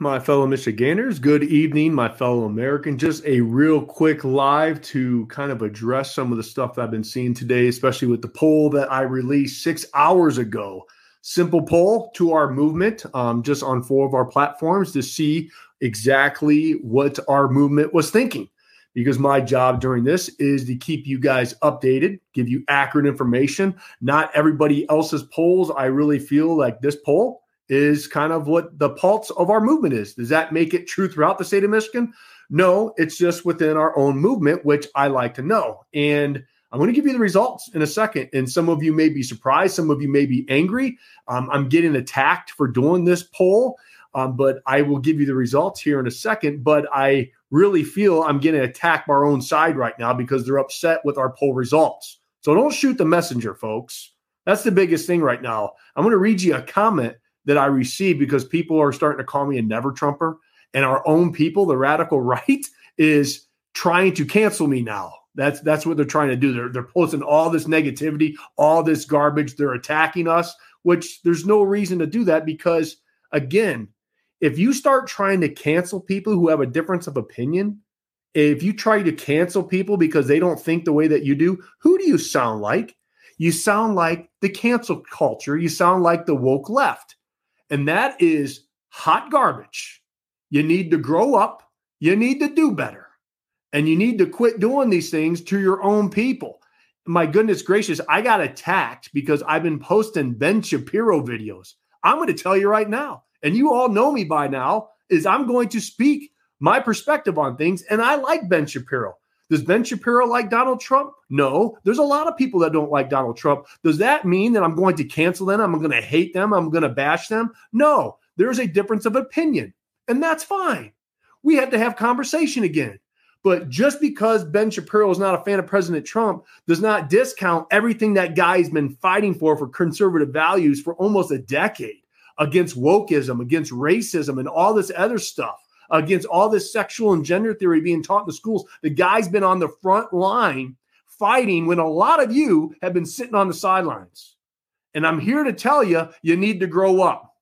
My fellow Michiganders. Good evening, my fellow Americans. Just a real quick live to kind of address some of the stuff that I've been seeing today, especially with the poll that I released six hours ago. Simple poll to our movement, um, just on four of our platforms to see exactly what our movement was thinking. Because my job during this is to keep you guys updated, give you accurate information. Not everybody else's polls. I really feel like this poll is kind of what the pulse of our movement is. Does that make it true throughout the state of Michigan? No, it's just within our own movement, which I like to know. And I'm going to give you the results in a second. And some of you may be surprised, some of you may be angry. Um, I'm getting attacked for doing this poll, um, but I will give you the results here in a second. But I really feel I'm getting attacked by our own side right now because they're upset with our poll results. So don't shoot the messenger, folks. That's the biggest thing right now. I'm going to read you a comment that I receive because people are starting to call me a never Trumper. And our own people, the radical right, is trying to cancel me now. That's that's what they're trying to do. They're they're posting all this negativity, all this garbage. They're attacking us, which there's no reason to do that because again, if you start trying to cancel people who have a difference of opinion, if you try to cancel people because they don't think the way that you do, who do you sound like? You sound like the cancel culture. You sound like the woke left. And that is hot garbage. You need to grow up. You need to do better. And you need to quit doing these things to your own people. My goodness gracious, I got attacked because I've been posting Ben Shapiro videos. I'm going to tell you right now, and you all know me by now, is I'm going to speak my perspective on things. And I like Ben Shapiro. Does Ben Shapiro like Donald Trump? No. There's a lot of people that don't like Donald Trump. Does that mean that I'm going to cancel them? I'm going to hate them? I'm going to bash them? No. There's a difference of opinion, and that's fine. We have to have conversation again. But just because Ben Shapiro is not a fan of President Trump does not discount everything that guy's been fighting for for conservative values for almost a decade against wokeism, against racism, and all this other stuff against all this sexual and gender theory being taught in the schools. The guy's been on the front line fighting when a lot of you have been sitting on the sidelines. And I'm here to tell you, you need to grow up.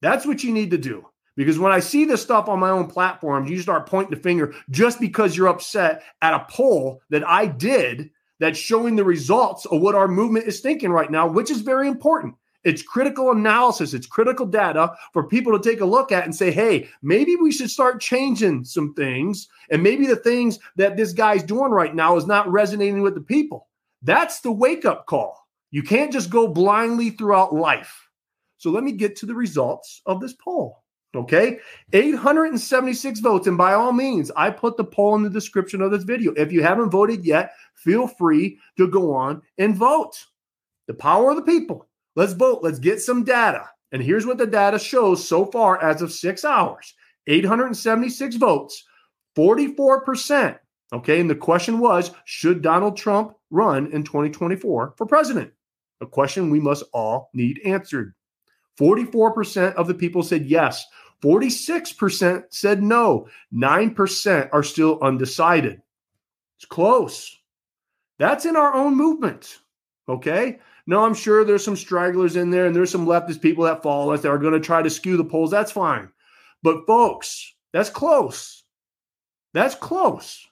That's what you need to do. Because when I see this stuff on my own platforms, you start pointing the finger just because you're upset at a poll that I did that's showing the results of what our movement is thinking right now, which is very important. It's critical analysis, it's critical data for people to take a look at and say, hey, maybe we should start changing some things. And maybe the things that this guy's doing right now is not resonating with the people. That's the wake up call. You can't just go blindly throughout life. So let me get to the results of this poll. Okay, 876 votes. And by all means, I put the poll in the description of this video. If you haven't voted yet, feel free to go on and vote. The power of the people. Let's vote. Let's get some data. And here's what the data shows so far as of six hours 876 votes, 44%. Okay. And the question was Should Donald Trump run in 2024 for president? A question we must all need answered. 44% of the people said yes. 46% said no. 9% are still undecided. It's close. That's in our own movement. Okay. No, I'm sure there's some stragglers in there and there's some leftist people that follow us that are going to try to skew the polls. That's fine. But folks, that's close. That's close.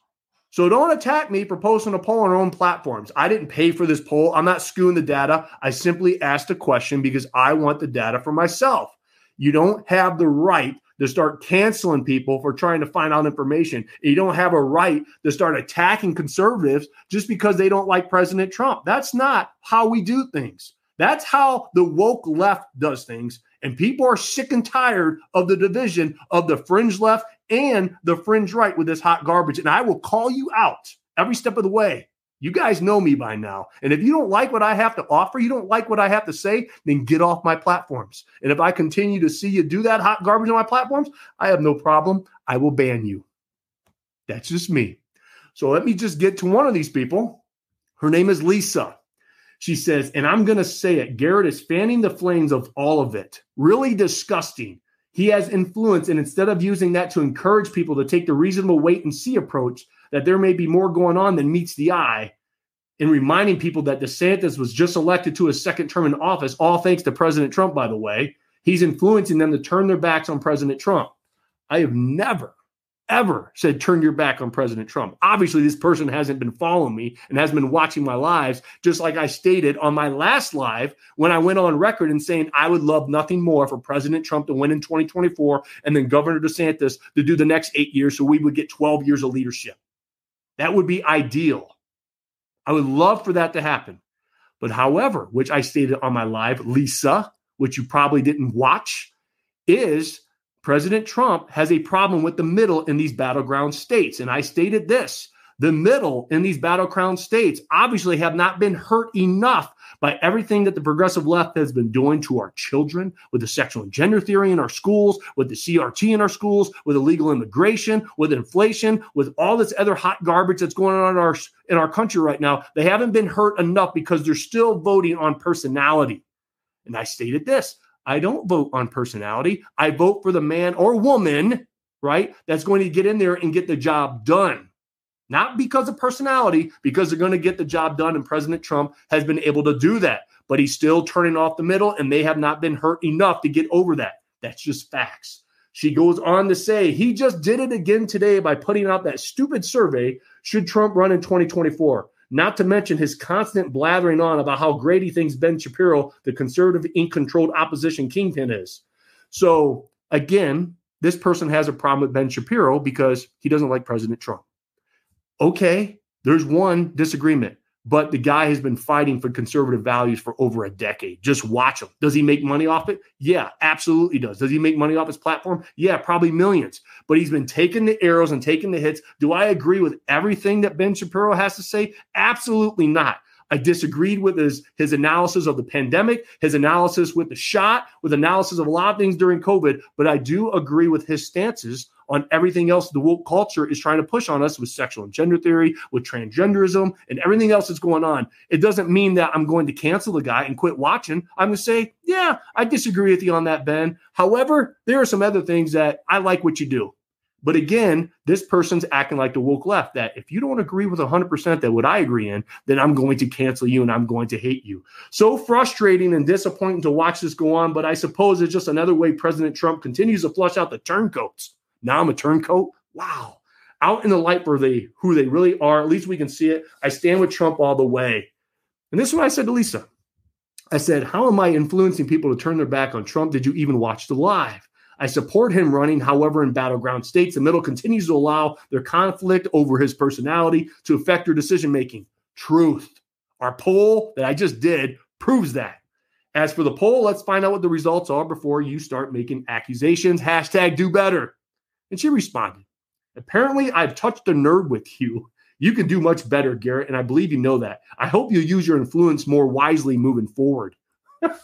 So don't attack me for posting a poll on our own platforms. I didn't pay for this poll. I'm not skewing the data. I simply asked a question because I want the data for myself. You don't have the right to start canceling people for trying to find out information. You don't have a right to start attacking conservatives just because they don't like President Trump. That's not how we do things. That's how the woke left does things. And people are sick and tired of the division of the fringe left and the fringe right with this hot garbage. And I will call you out every step of the way. You guys know me by now. And if you don't like what I have to offer, you don't like what I have to say, then get off my platforms. And if I continue to see you do that hot garbage on my platforms, I have no problem. I will ban you. That's just me. So let me just get to one of these people. Her name is Lisa. She says, and I'm going to say it Garrett is fanning the flames of all of it. Really disgusting. He has influence, and instead of using that to encourage people to take the reasonable wait and see approach, that there may be more going on than meets the eye, in reminding people that DeSantis was just elected to his second term in office, all thanks to President Trump, by the way. He's influencing them to turn their backs on President Trump. I have never ever said turn your back on President Trump. Obviously, this person hasn't been following me and hasn't been watching my lives, just like I stated on my last live when I went on record and saying I would love nothing more for President Trump to win in 2024 and then Governor DeSantis to do the next eight years so we would get 12 years of leadership. That would be ideal. I would love for that to happen. But however, which I stated on my live, Lisa, which you probably didn't watch, is President Trump has a problem with the middle in these battleground states. And I stated this the middle in these battleground states obviously have not been hurt enough by everything that the progressive left has been doing to our children with the sexual and gender theory in our schools, with the CRT in our schools, with illegal immigration, with inflation, with all this other hot garbage that's going on in our in our country right now. They haven't been hurt enough because they're still voting on personality. And I stated this I don't vote on personality. I vote for the man or woman, right, that's going to get in there and get the job done. Not because of personality, because they're going to get the job done. And President Trump has been able to do that. But he's still turning off the middle, and they have not been hurt enough to get over that. That's just facts. She goes on to say he just did it again today by putting out that stupid survey should Trump run in 2024? not to mention his constant blathering on about how great he thinks Ben Shapiro, the conservative, ink controlled opposition kingpin, is. So, again, this person has a problem with Ben Shapiro because he doesn't like President Trump. Okay, there's one disagreement but the guy has been fighting for conservative values for over a decade. Just watch him. Does he make money off it? Yeah, absolutely does. Does he make money off his platform? Yeah, probably millions. But he's been taking the arrows and taking the hits. Do I agree with everything that Ben Shapiro has to say? Absolutely not. I disagreed with his his analysis of the pandemic, his analysis with the shot, with analysis of a lot of things during COVID, but I do agree with his stances on everything else the woke culture is trying to push on us with sexual and gender theory, with transgenderism, and everything else that's going on. It doesn't mean that I'm going to cancel the guy and quit watching. I'm going to say, yeah, I disagree with you on that, Ben. However, there are some other things that I like what you do. But again, this person's acting like the woke left that if you don't agree with 100% that what I agree in, then I'm going to cancel you and I'm going to hate you. So frustrating and disappointing to watch this go on, but I suppose it's just another way President Trump continues to flush out the turncoats. Now I'm a turncoat. Wow. Out in the light for they who they really are. At least we can see it. I stand with Trump all the way. And this is what I said to Lisa. I said, How am I influencing people to turn their back on Trump? Did you even watch the live? I support him running. However, in battleground states, the middle continues to allow their conflict over his personality to affect their decision making. Truth. Our poll that I just did proves that. As for the poll, let's find out what the results are before you start making accusations. Hashtag do better. And she responded, Apparently, I've touched a nerve with you. You can do much better, Garrett, and I believe you know that. I hope you use your influence more wisely moving forward.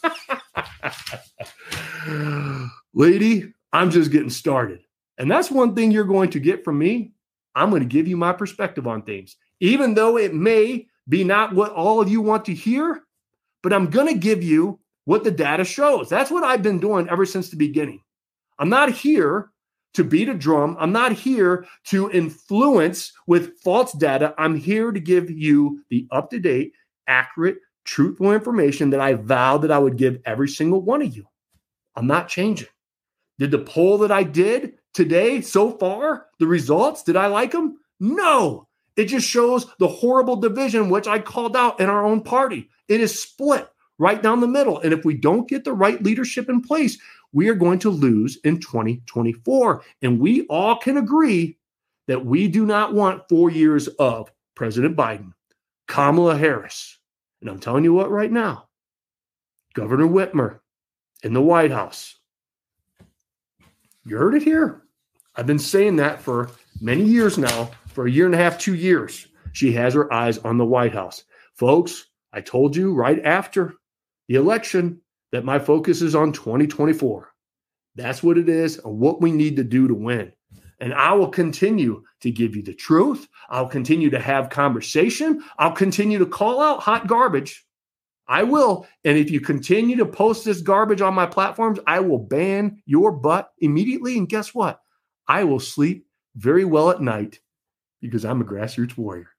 Lady, I'm just getting started. And that's one thing you're going to get from me. I'm going to give you my perspective on things, even though it may be not what all of you want to hear, but I'm going to give you what the data shows. That's what I've been doing ever since the beginning. I'm not here to beat a drum. I'm not here to influence with false data. I'm here to give you the up to date, accurate, truthful information that I vowed that I would give every single one of you. I'm not changing. Did the poll that I did today so far, the results, did I like them? No. It just shows the horrible division which I called out in our own party. It is split right down the middle. And if we don't get the right leadership in place, we are going to lose in 2024. And we all can agree that we do not want four years of President Biden, Kamala Harris. And I'm telling you what right now, Governor Whitmer in the White House. You heard it here. I've been saying that for many years now, for a year and a half, two years. she has her eyes on the White House. Folks, I told you right after the election that my focus is on 2024. That's what it is and what we need to do to win. And I will continue to give you the truth. I'll continue to have conversation. I'll continue to call out hot garbage. I will. And if you continue to post this garbage on my platforms, I will ban your butt immediately. And guess what? I will sleep very well at night because I'm a grassroots warrior.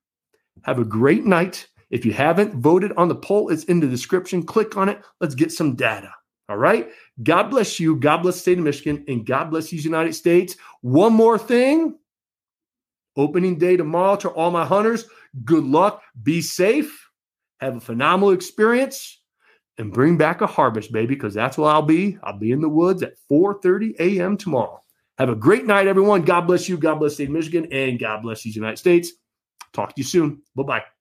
Have a great night. If you haven't voted on the poll, it's in the description. Click on it. Let's get some data. All right. God bless you. God bless the state of Michigan. And God bless these United States. One more thing opening day tomorrow to all my hunters. Good luck. Be safe. Have a phenomenal experience and bring back a harvest, baby, because that's where I'll be. I'll be in the woods at 4:30 a.m. tomorrow. Have a great night, everyone. God bless you. God bless the state of Michigan, and God bless these United States. Talk to you soon. Bye bye.